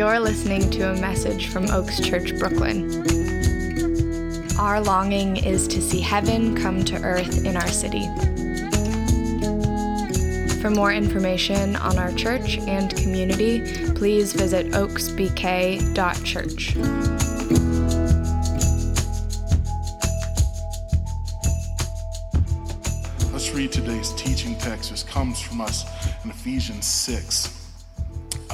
You're listening to a message from Oaks Church, Brooklyn. Our longing is to see heaven come to earth in our city. For more information on our church and community, please visit oaksbk.church. Let's read today's teaching text. This comes from us in Ephesians 6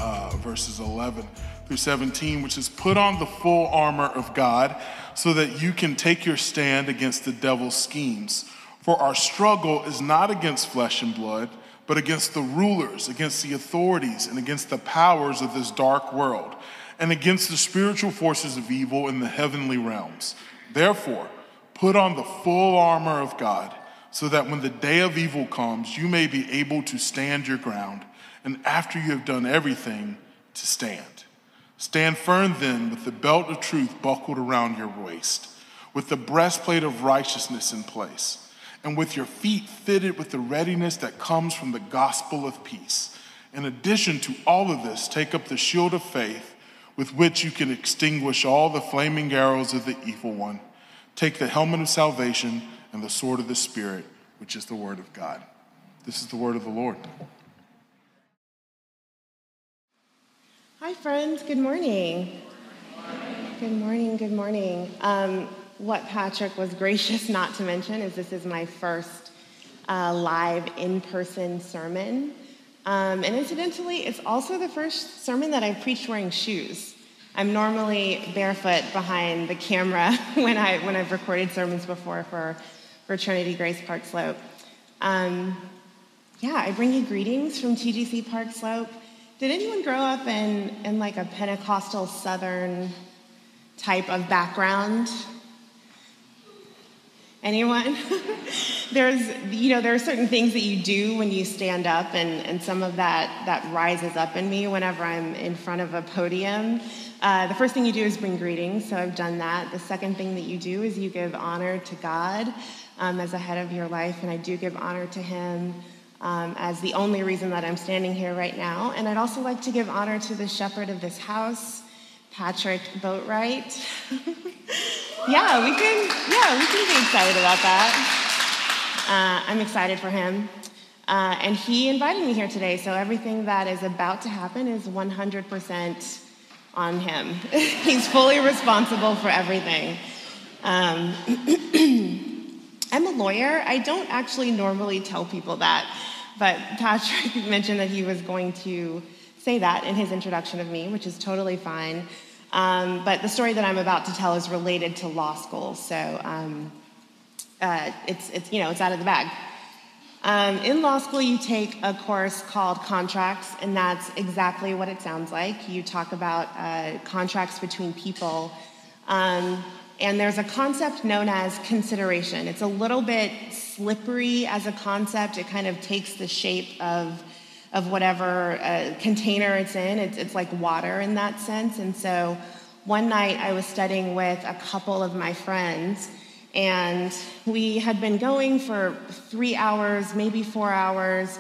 uh, verses 11 through 17, which is put on the full armor of God so that you can take your stand against the devil's schemes. For our struggle is not against flesh and blood, but against the rulers, against the authorities, and against the powers of this dark world, and against the spiritual forces of evil in the heavenly realms. Therefore, put on the full armor of God, so that when the day of evil comes, you may be able to stand your ground and after you have done everything, to stand. Stand firm then with the belt of truth buckled around your waist, with the breastplate of righteousness in place, and with your feet fitted with the readiness that comes from the gospel of peace. In addition to all of this, take up the shield of faith with which you can extinguish all the flaming arrows of the evil one. Take the helmet of salvation and the sword of the Spirit, which is the word of God. This is the word of the Lord. Hi, friends. Good morning. Good morning. Good morning. Um, what Patrick was gracious not to mention is this is my first uh, live in person sermon. Um, and incidentally, it's also the first sermon that I've preached wearing shoes. I'm normally barefoot behind the camera when, I, when I've recorded sermons before for, for Trinity Grace Park Slope. Um, yeah, I bring you greetings from TGC Park Slope. Did anyone grow up in, in like a Pentecostal Southern type of background? Anyone? There's, you know, there are certain things that you do when you stand up, and, and some of that, that rises up in me whenever I'm in front of a podium. Uh, the first thing you do is bring greetings, so I've done that. The second thing that you do is you give honor to God um, as a head of your life, and I do give honor to Him um, as the only reason that I'm standing here right now. And I'd also like to give honor to the shepherd of this house, Patrick Boatwright. yeah, we can. Yeah, we can be excited about that. Uh, I'm excited for him. Uh, and he invited me here today, so everything that is about to happen is 100% on him. He's fully responsible for everything. Um, I'm a lawyer. I don't actually normally tell people that, but Patrick mentioned that he was going to say that in his introduction of me, which is totally fine. Um, but the story that I'm about to tell is related to law school, so um, uh, it's, it's, you know, it's out of the bag. Um, in law school, you take a course called contracts, and that's exactly what it sounds like. You talk about uh, contracts between people. Um, and there's a concept known as consideration. It's a little bit slippery as a concept. It kind of takes the shape of, of whatever uh, container it's in. It's, it's like water in that sense. And so one night I was studying with a couple of my friends, and we had been going for three hours, maybe four hours.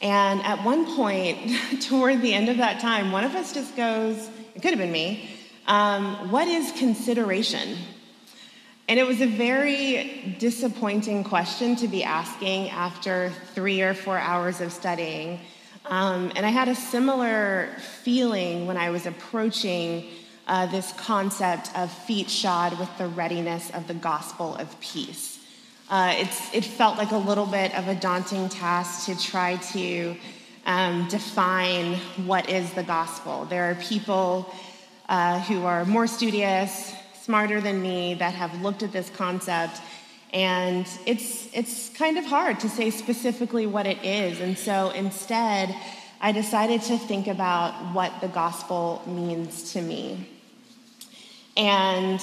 And at one point, toward the end of that time, one of us just goes, it could have been me, um, what is consideration? And it was a very disappointing question to be asking after three or four hours of studying. Um, and I had a similar feeling when I was approaching uh, this concept of feet shod with the readiness of the gospel of peace. Uh, it felt like a little bit of a daunting task to try to um, define what is the gospel. There are people uh, who are more studious, smarter than me, that have looked at this concept. And it's, it's kind of hard to say specifically what it is. And so instead, I decided to think about what the gospel means to me. And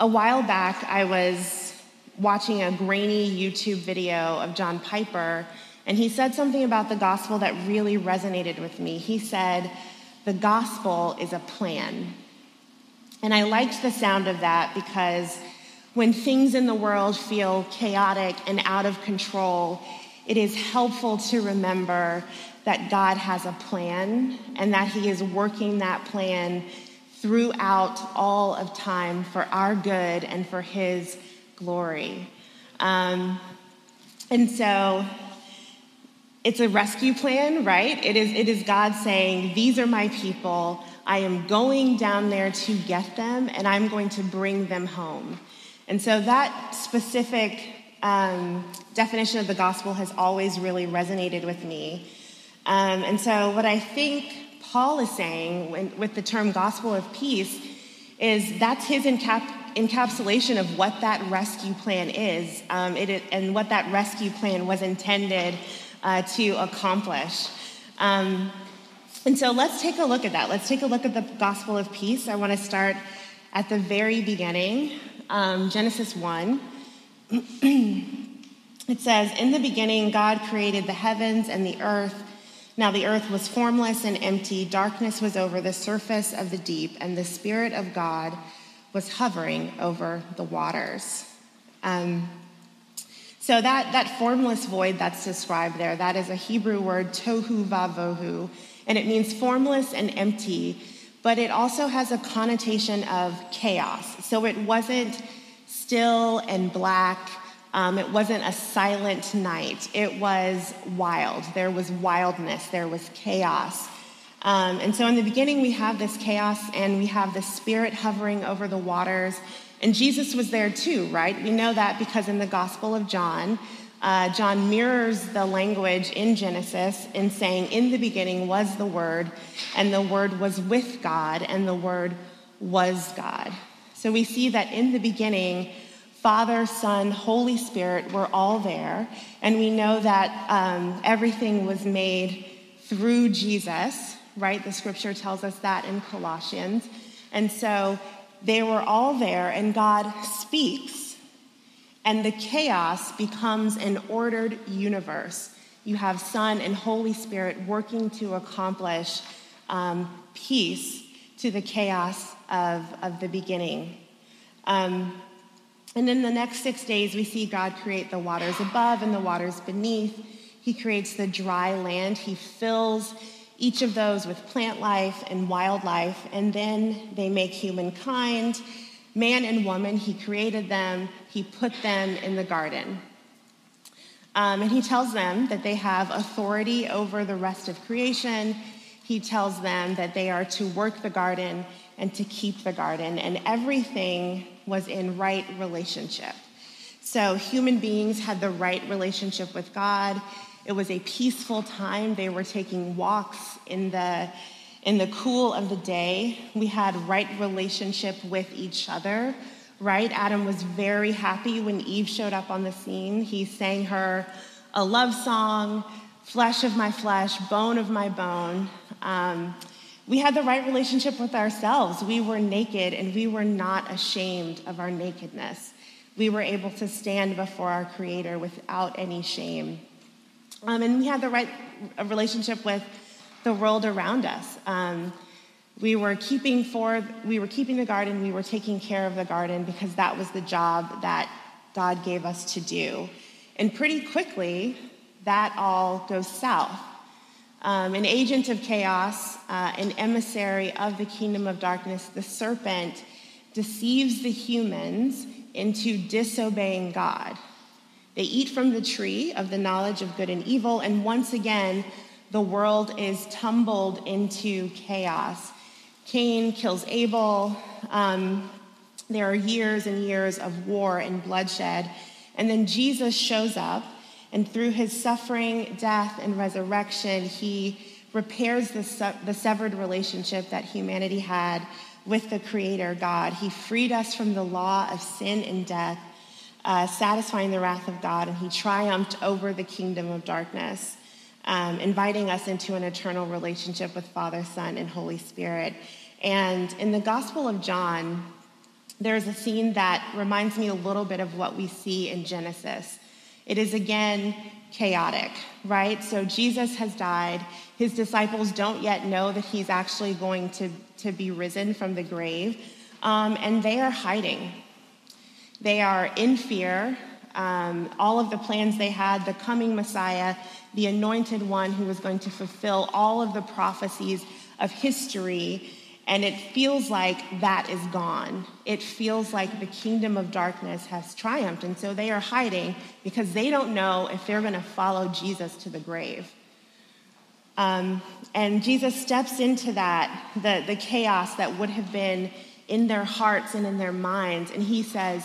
a while back, I was watching a grainy YouTube video of John Piper, and he said something about the gospel that really resonated with me. He said, The gospel is a plan. And I liked the sound of that because when things in the world feel chaotic and out of control, it is helpful to remember that God has a plan and that He is working that plan throughout all of time for our good and for His glory. Um, and so it's a rescue plan, right? It is, it is God saying, These are my people. I am going down there to get them, and I'm going to bring them home. And so that specific um, definition of the gospel has always really resonated with me. Um, and so, what I think Paul is saying when, with the term gospel of peace is that's his encap- encapsulation of what that rescue plan is um, it, and what that rescue plan was intended uh, to accomplish. Um, and so let's take a look at that. Let's take a look at the gospel of peace. I want to start at the very beginning, um, Genesis 1. it says, In the beginning, God created the heavens and the earth. Now the earth was formless and empty, darkness was over the surface of the deep, and the Spirit of God was hovering over the waters. Um, so that, that formless void that's described there, that is a Hebrew word, tohu vavohu, and it means formless and empty, but it also has a connotation of chaos. So it wasn't still and black um, it wasn't a silent night, it was wild. There was wildness, there was chaos. Um, and so in the beginning, we have this chaos and we have the Spirit hovering over the waters. And Jesus was there too, right? We know that because in the Gospel of John, uh, John mirrors the language in Genesis in saying, In the beginning was the Word, and the Word was with God, and the Word was God. So we see that in the beginning, Father, Son, Holy Spirit were all there. And we know that um, everything was made through Jesus, right? The scripture tells us that in Colossians. And so they were all there, and God speaks, and the chaos becomes an ordered universe. You have Son and Holy Spirit working to accomplish um, peace to the chaos of, of the beginning. Um, and in the next six days, we see God create the waters above and the waters beneath. He creates the dry land. He fills each of those with plant life and wildlife. And then they make humankind. Man and woman, he created them, he put them in the garden. Um, and he tells them that they have authority over the rest of creation. He tells them that they are to work the garden and to keep the garden. And everything was in right relationship. So human beings had the right relationship with God. It was a peaceful time. They were taking walks in the in the cool of the day. We had right relationship with each other. Right? Adam was very happy when Eve showed up on the scene. He sang her a love song, flesh of my flesh, bone of my bone. Um, we had the right relationship with ourselves. We were naked and we were not ashamed of our nakedness. We were able to stand before our Creator without any shame. Um, and we had the right relationship with the world around us. Um, we were keeping for we were keeping the garden. We were taking care of the garden because that was the job that God gave us to do. And pretty quickly, that all goes south um, an agent of chaos, uh, an emissary of the kingdom of darkness, the serpent, deceives the humans into disobeying God. They eat from the tree of the knowledge of good and evil, and once again, the world is tumbled into chaos. Cain kills Abel. Um, there are years and years of war and bloodshed. And then Jesus shows up and through his suffering, death, and resurrection, he repairs the, the severed relationship that humanity had with the Creator God. He freed us from the law of sin and death, uh, satisfying the wrath of God, and he triumphed over the kingdom of darkness, um, inviting us into an eternal relationship with Father, Son, and Holy Spirit. And in the Gospel of John, there's a scene that reminds me a little bit of what we see in Genesis. It is again chaotic, right? So Jesus has died. His disciples don't yet know that he's actually going to, to be risen from the grave, um, and they are hiding. They are in fear. um, all of the plans they had, the coming Messiah, the anointed one who was going to fulfill all of the prophecies of history. And it feels like that is gone. It feels like the kingdom of darkness has triumphed. And so they are hiding because they don't know if they're going to follow Jesus to the grave. Um, and Jesus steps into that, the, the chaos that would have been in their hearts and in their minds, and he says,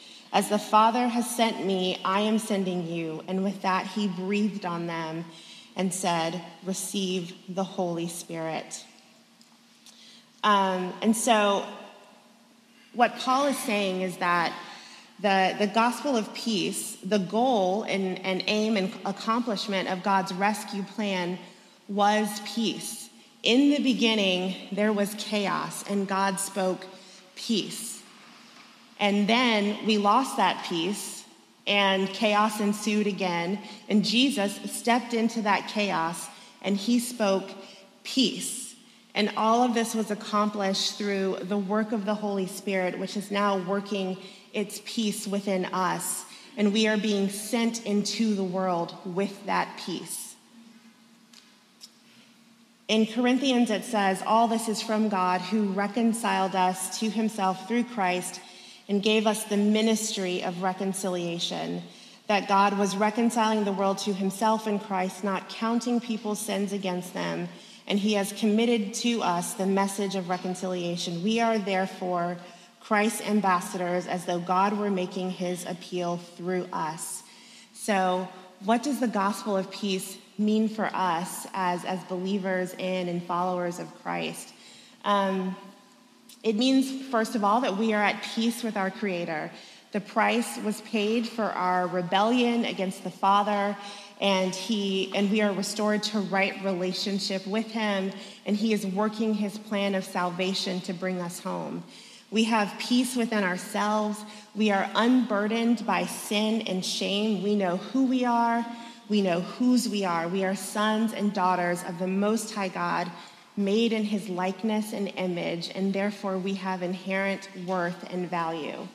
As the Father has sent me, I am sending you. And with that, he breathed on them and said, Receive the Holy Spirit. Um, and so, what Paul is saying is that the, the gospel of peace, the goal and, and aim and accomplishment of God's rescue plan was peace. In the beginning, there was chaos, and God spoke peace. And then we lost that peace, and chaos ensued again. And Jesus stepped into that chaos and he spoke peace. And all of this was accomplished through the work of the Holy Spirit, which is now working its peace within us. And we are being sent into the world with that peace. In Corinthians, it says, All this is from God who reconciled us to himself through Christ and gave us the ministry of reconciliation. That God was reconciling the world to himself in Christ, not counting people's sins against them. And he has committed to us the message of reconciliation. We are therefore Christ's ambassadors as though God were making his appeal through us. So, what does the gospel of peace mean for us as, as believers in and followers of Christ? Um, it means, first of all, that we are at peace with our Creator. The price was paid for our rebellion against the Father, and he and we are restored to right relationship with him, and he is working his plan of salvation to bring us home. We have peace within ourselves. We are unburdened by sin and shame. We know who we are. We know whose we are. We are sons and daughters of the Most High God, made in his likeness and image, and therefore we have inherent worth and value.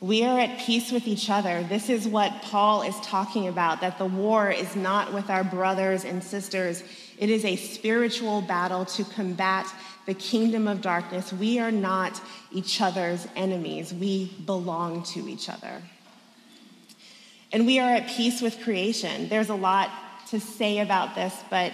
We are at peace with each other. This is what Paul is talking about that the war is not with our brothers and sisters, it is a spiritual battle to combat the kingdom of darkness. We are not each other's enemies, we belong to each other. And we are at peace with creation. There's a lot to say about this, but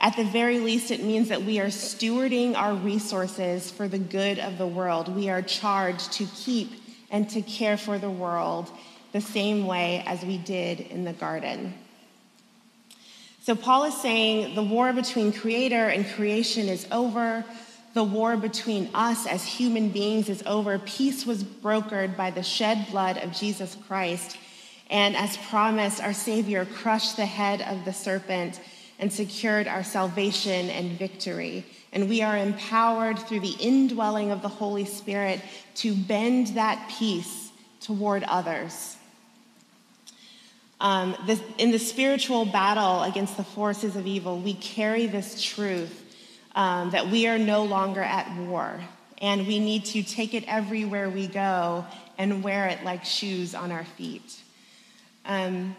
at the very least, it means that we are stewarding our resources for the good of the world. We are charged to keep and to care for the world the same way as we did in the garden. So, Paul is saying the war between creator and creation is over. The war between us as human beings is over. Peace was brokered by the shed blood of Jesus Christ. And as promised, our Savior crushed the head of the serpent and secured our salvation and victory. And we are empowered through the indwelling of the Holy Spirit to bend that peace toward others. Um, this, in the spiritual battle against the forces of evil, we carry this truth um, that we are no longer at war, and we need to take it everywhere we go and wear it like shoes on our feet. Um,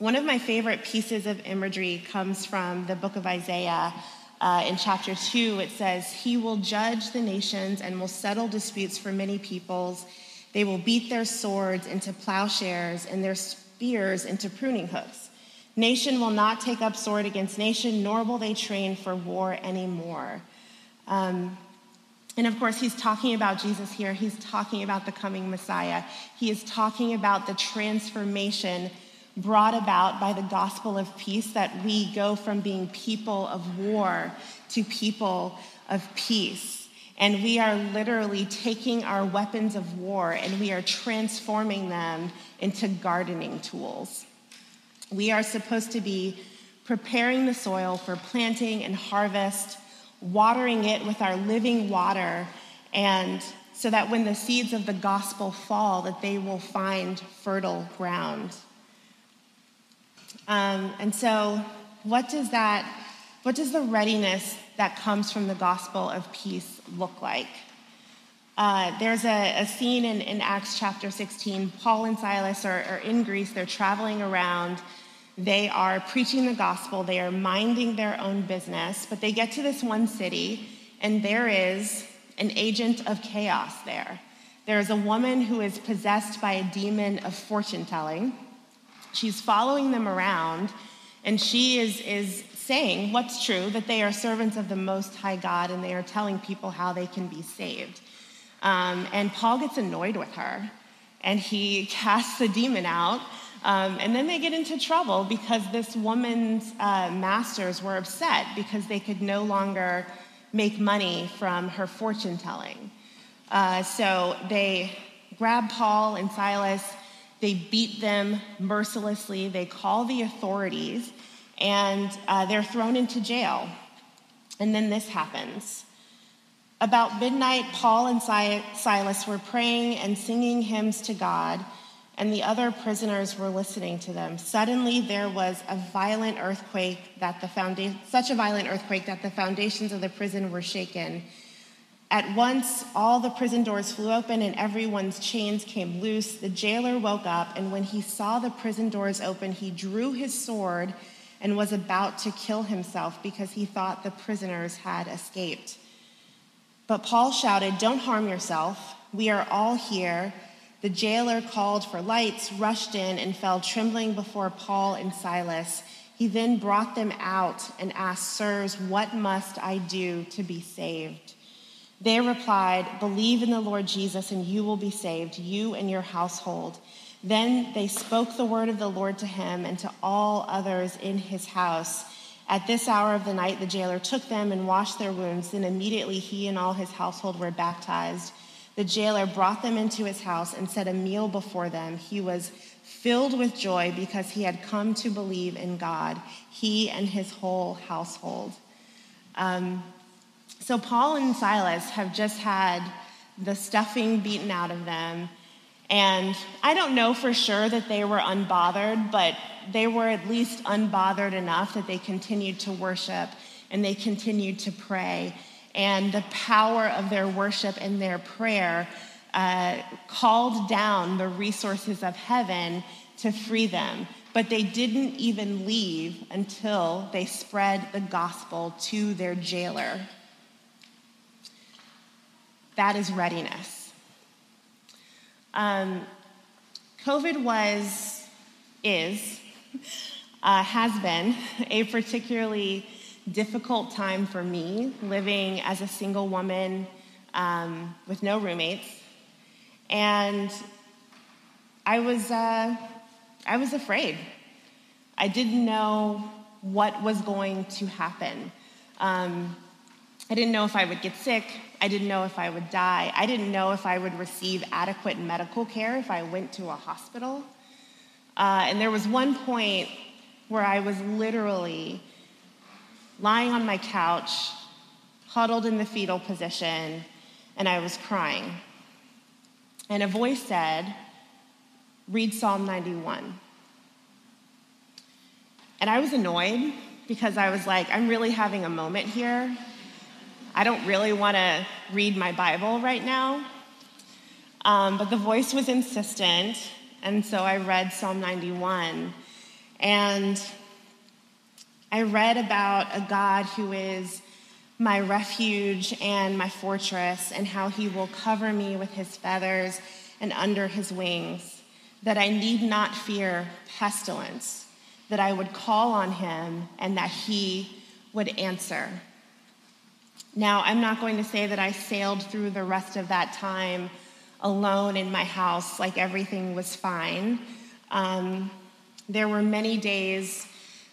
one of my favorite pieces of imagery comes from the book of Isaiah. Uh, in chapter 2, it says, He will judge the nations and will settle disputes for many peoples. They will beat their swords into plowshares and their spears into pruning hooks. Nation will not take up sword against nation, nor will they train for war anymore. Um, and of course, he's talking about Jesus here. He's talking about the coming Messiah. He is talking about the transformation brought about by the gospel of peace that we go from being people of war to people of peace. And we are literally taking our weapons of war and we are transforming them into gardening tools. We are supposed to be preparing the soil for planting and harvest, watering it with our living water, and so that when the seeds of the gospel fall, that they will find fertile ground. Um, and so, what does that, what does the readiness that comes from the gospel of peace look like? Uh, there's a, a scene in, in, Acts chapter 16. Paul and Silas are, are in Greece, they're traveling around. They are preaching the gospel, they are minding their own business, but they get to this one city, and there is an agent of chaos there. There is a woman who is possessed by a demon of fortune telling. She's following them around, and she is, is saying what's true that they are servants of the Most High God and they are telling people how they can be saved. Um, and Paul gets annoyed with her and he casts the demon out. Um, and then they get into trouble because this woman's uh, masters were upset because they could no longer make money from her fortune telling. Uh, so they grab Paul and Silas, they beat them mercilessly, they call the authorities, and uh, they're thrown into jail. And then this happens. About midnight, Paul and Silas were praying and singing hymns to God and the other prisoners were listening to them. Suddenly, there was a violent earthquake that the foundation, such a violent earthquake that the foundations of the prison were shaken. At once, all the prison doors flew open and everyone's chains came loose. The jailer woke up, and when he saw the prison doors open, he drew his sword and was about to kill himself because he thought the prisoners had escaped. But Paul shouted, Don't harm yourself. We are all here. The jailer called for lights, rushed in, and fell trembling before Paul and Silas. He then brought them out and asked, Sirs, what must I do to be saved? They replied, Believe in the Lord Jesus, and you will be saved, you and your household. Then they spoke the word of the Lord to him and to all others in his house. At this hour of the night, the jailer took them and washed their wounds. Then immediately he and all his household were baptized. The jailer brought them into his house and set a meal before them. He was filled with joy because he had come to believe in God, he and his whole household. Um, so, Paul and Silas have just had the stuffing beaten out of them. And I don't know for sure that they were unbothered, but they were at least unbothered enough that they continued to worship and they continued to pray and the power of their worship and their prayer uh, called down the resources of heaven to free them. But they didn't even leave until they spread the gospel to their jailer. That is readiness. Um, COVID was, is, uh, has been a particularly difficult time for me living as a single woman um, with no roommates. And I was, uh, I was afraid. I didn't know what was going to happen. Um, I didn't know if I would get sick. I didn't know if I would die. I didn't know if I would receive adequate medical care if I went to a hospital. Uh, and there was one point where I was literally lying on my couch, huddled in the fetal position, and I was crying. And a voice said, Read Psalm 91. And I was annoyed because I was like, I'm really having a moment here. I don't really want to read my Bible right now. Um, but the voice was insistent, and so I read Psalm 91. And I read about a God who is my refuge and my fortress, and how he will cover me with his feathers and under his wings, that I need not fear pestilence, that I would call on him and that he would answer. Now, I'm not going to say that I sailed through the rest of that time alone in my house like everything was fine. Um, there were many days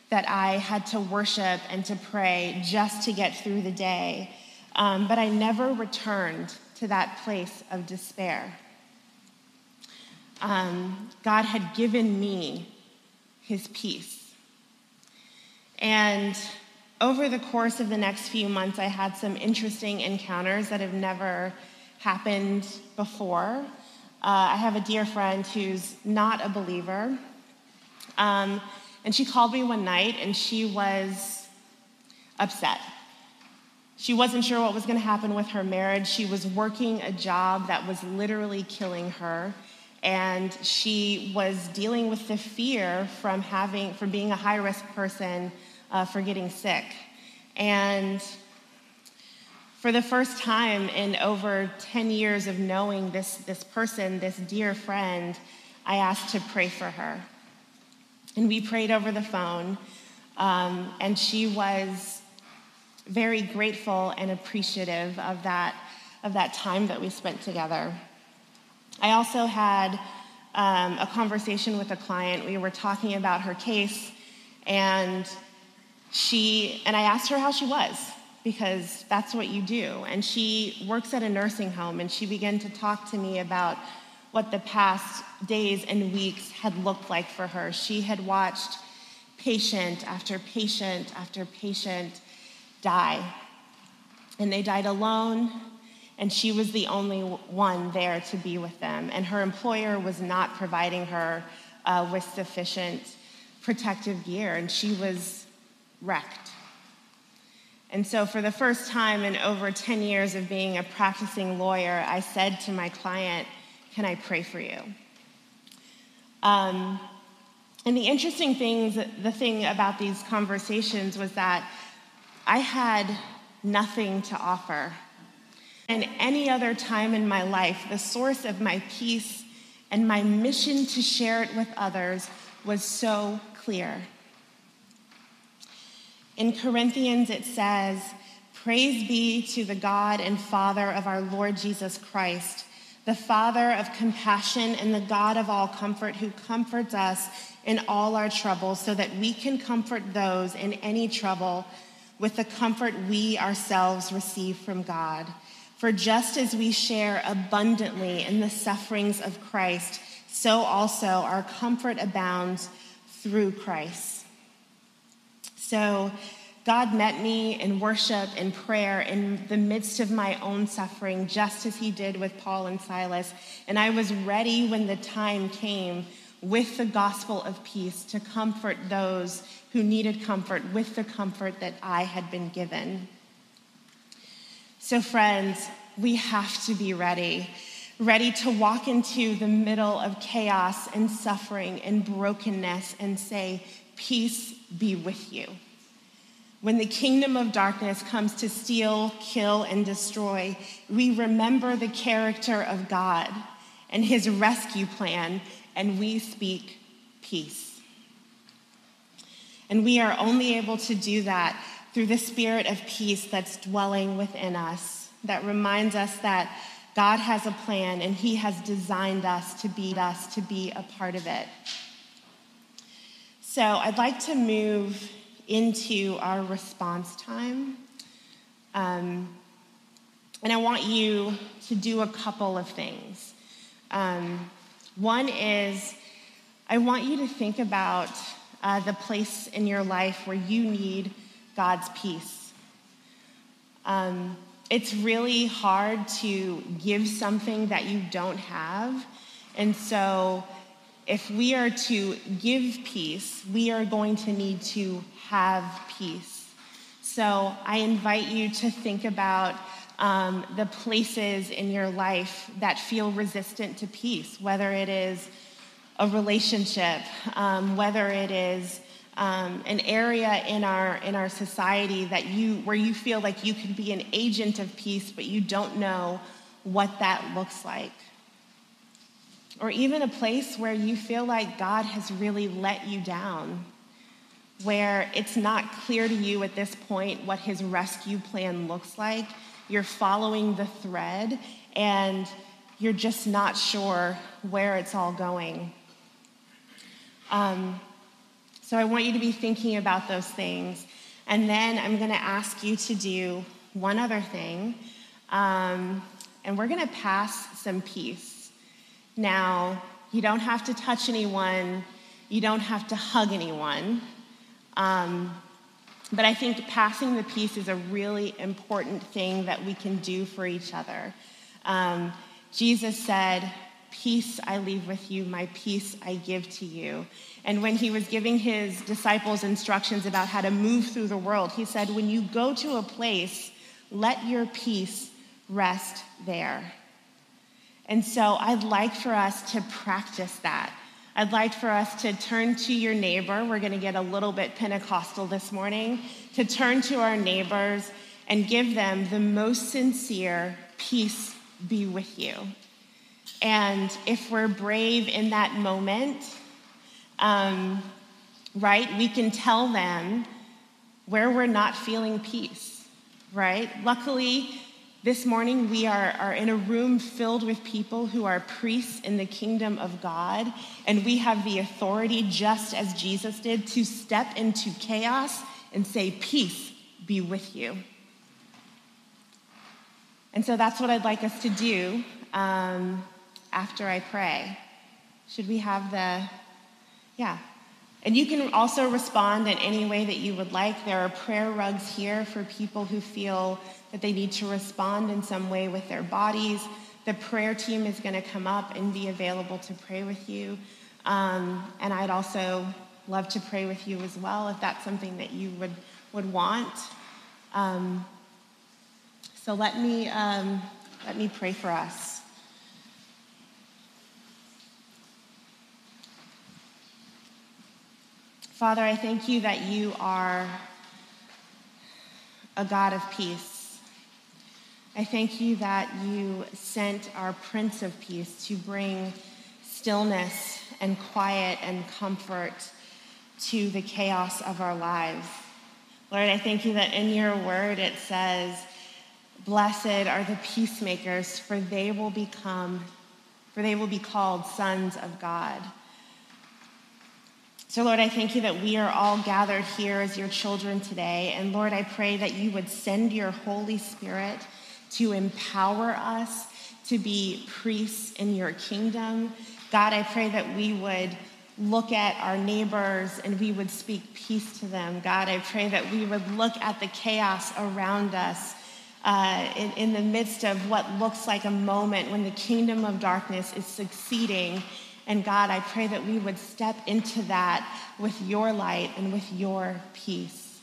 that I had to worship and to pray just to get through the day. Um, but I never returned to that place of despair. Um, God had given me his peace. And over the course of the next few months, I had some interesting encounters that have never happened before. Uh, I have a dear friend who's not a believer. Um, and she called me one night and she was upset. She wasn't sure what was going to happen with her marriage. She was working a job that was literally killing her. And she was dealing with the fear from having, from being a high risk person uh, for getting sick. And for the first time in over 10 years of knowing this, this person, this dear friend, I asked to pray for her. And we prayed over the phone, um, and she was very grateful and appreciative of that, of that time that we spent together. I also had um, a conversation with a client. We were talking about her case, and she and I asked her how she was because that's what you do. And she works at a nursing home, and she began to talk to me about what the past days and weeks had looked like for her. She had watched patient after patient after patient die. And they died alone, and she was the only one there to be with them. And her employer was not providing her uh, with sufficient protective gear, and she was wrecked. And so, for the first time in over 10 years of being a practicing lawyer, I said to my client, Can I pray for you? Um, and the interesting things, the thing about these conversations was that I had nothing to offer. And any other time in my life, the source of my peace and my mission to share it with others was so clear. In Corinthians, it says, Praise be to the God and Father of our Lord Jesus Christ, the Father of compassion and the God of all comfort, who comforts us in all our troubles, so that we can comfort those in any trouble with the comfort we ourselves receive from God. For just as we share abundantly in the sufferings of Christ, so also our comfort abounds through Christ. So God met me in worship and prayer in the midst of my own suffering, just as he did with Paul and Silas. And I was ready when the time came with the gospel of peace to comfort those who needed comfort with the comfort that I had been given. So, friends, we have to be ready, ready to walk into the middle of chaos and suffering and brokenness and say, Peace be with you. When the kingdom of darkness comes to steal, kill, and destroy, we remember the character of God and his rescue plan, and we speak peace. And we are only able to do that through the spirit of peace that's dwelling within us, that reminds us that God has a plan and he has designed us to be us, to be a part of it. So I'd like to move into our response time. Um, and I want you to do a couple of things. Um, one is, I want you to think about uh, the place in your life where you need God's peace. Um, it's really hard to give something that you don't have. And so, if we are to give peace, we are going to need to have peace. So, I invite you to think about um, the places in your life that feel resistant to peace, whether it is a relationship, um, whether it is um, an area in our in our society that you where you feel like you can be an agent of peace, but you don't know what that looks like. Or even a place where you feel like God has really let you down, where it's not clear to you at this point what his rescue plan looks like. You're following the thread and you're just not sure where it's all going. Um, so I want you to be thinking about those things. And then I'm going to ask you to do one other thing. Um, and we're going to pass some peace. Now, you don't have to touch anyone, you don't have to hug anyone. Um, But I think passing the peace is a really important thing that we can do for each other. Um, Jesus said, Peace I leave with you, my peace I give to you. And when he was giving his disciples instructions about how to move through the world, he said, When you go to a place, let your peace rest there. And so I'd like for us to practice that. I'd like for us to turn to your neighbor. We're going to get a little bit Pentecostal this morning. To turn to our neighbors and give them the most sincere peace be with you. And if we're brave in that moment, um, right, we can tell them where we're not feeling peace, right? Luckily, this morning, we are, are in a room filled with people who are priests in the kingdom of God, and we have the authority, just as Jesus did, to step into chaos and say, Peace be with you. And so that's what I'd like us to do um, after I pray. Should we have the, yeah. And you can also respond in any way that you would like. There are prayer rugs here for people who feel that they need to respond in some way with their bodies. The prayer team is going to come up and be available to pray with you. Um, and I'd also love to pray with you as well if that's something that you would, would want. Um, so let me, um, let me pray for us. Father, I thank you that you are a God of peace. I thank you that you sent our Prince of Peace to bring stillness and quiet and comfort to the chaos of our lives. Lord, I thank you that in your word it says, Blessed are the peacemakers, for they will become, for they will be called sons of God. So, Lord, I thank you that we are all gathered here as your children today. And Lord, I pray that you would send your Holy Spirit to empower us to be priests in your kingdom. God, I pray that we would look at our neighbors and we would speak peace to them. God, I pray that we would look at the chaos around us uh, in, in the midst of what looks like a moment when the kingdom of darkness is succeeding. And God, I pray that we would step into that with your light and with your peace.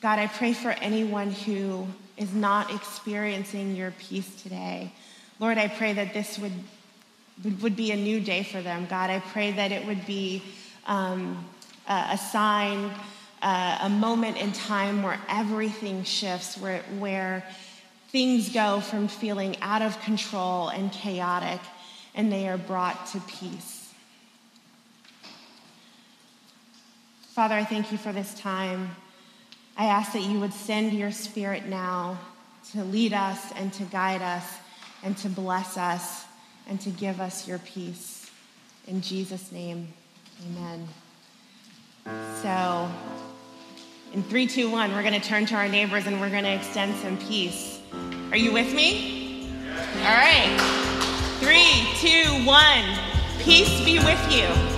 God, I pray for anyone who is not experiencing your peace today. Lord, I pray that this would, would be a new day for them. God, I pray that it would be um, a, sign, uh, a moment in time where everything shifts, where, where things go from feeling out of control and chaotic, and they are brought to peace. Father, I thank you for this time. I ask that you would send your spirit now to lead us and to guide us and to bless us and to give us your peace. In Jesus' name, amen. So, in three, two, one, we're going to turn to our neighbors and we're going to extend some peace. Are you with me? All right. Three, two, one. Peace be with you.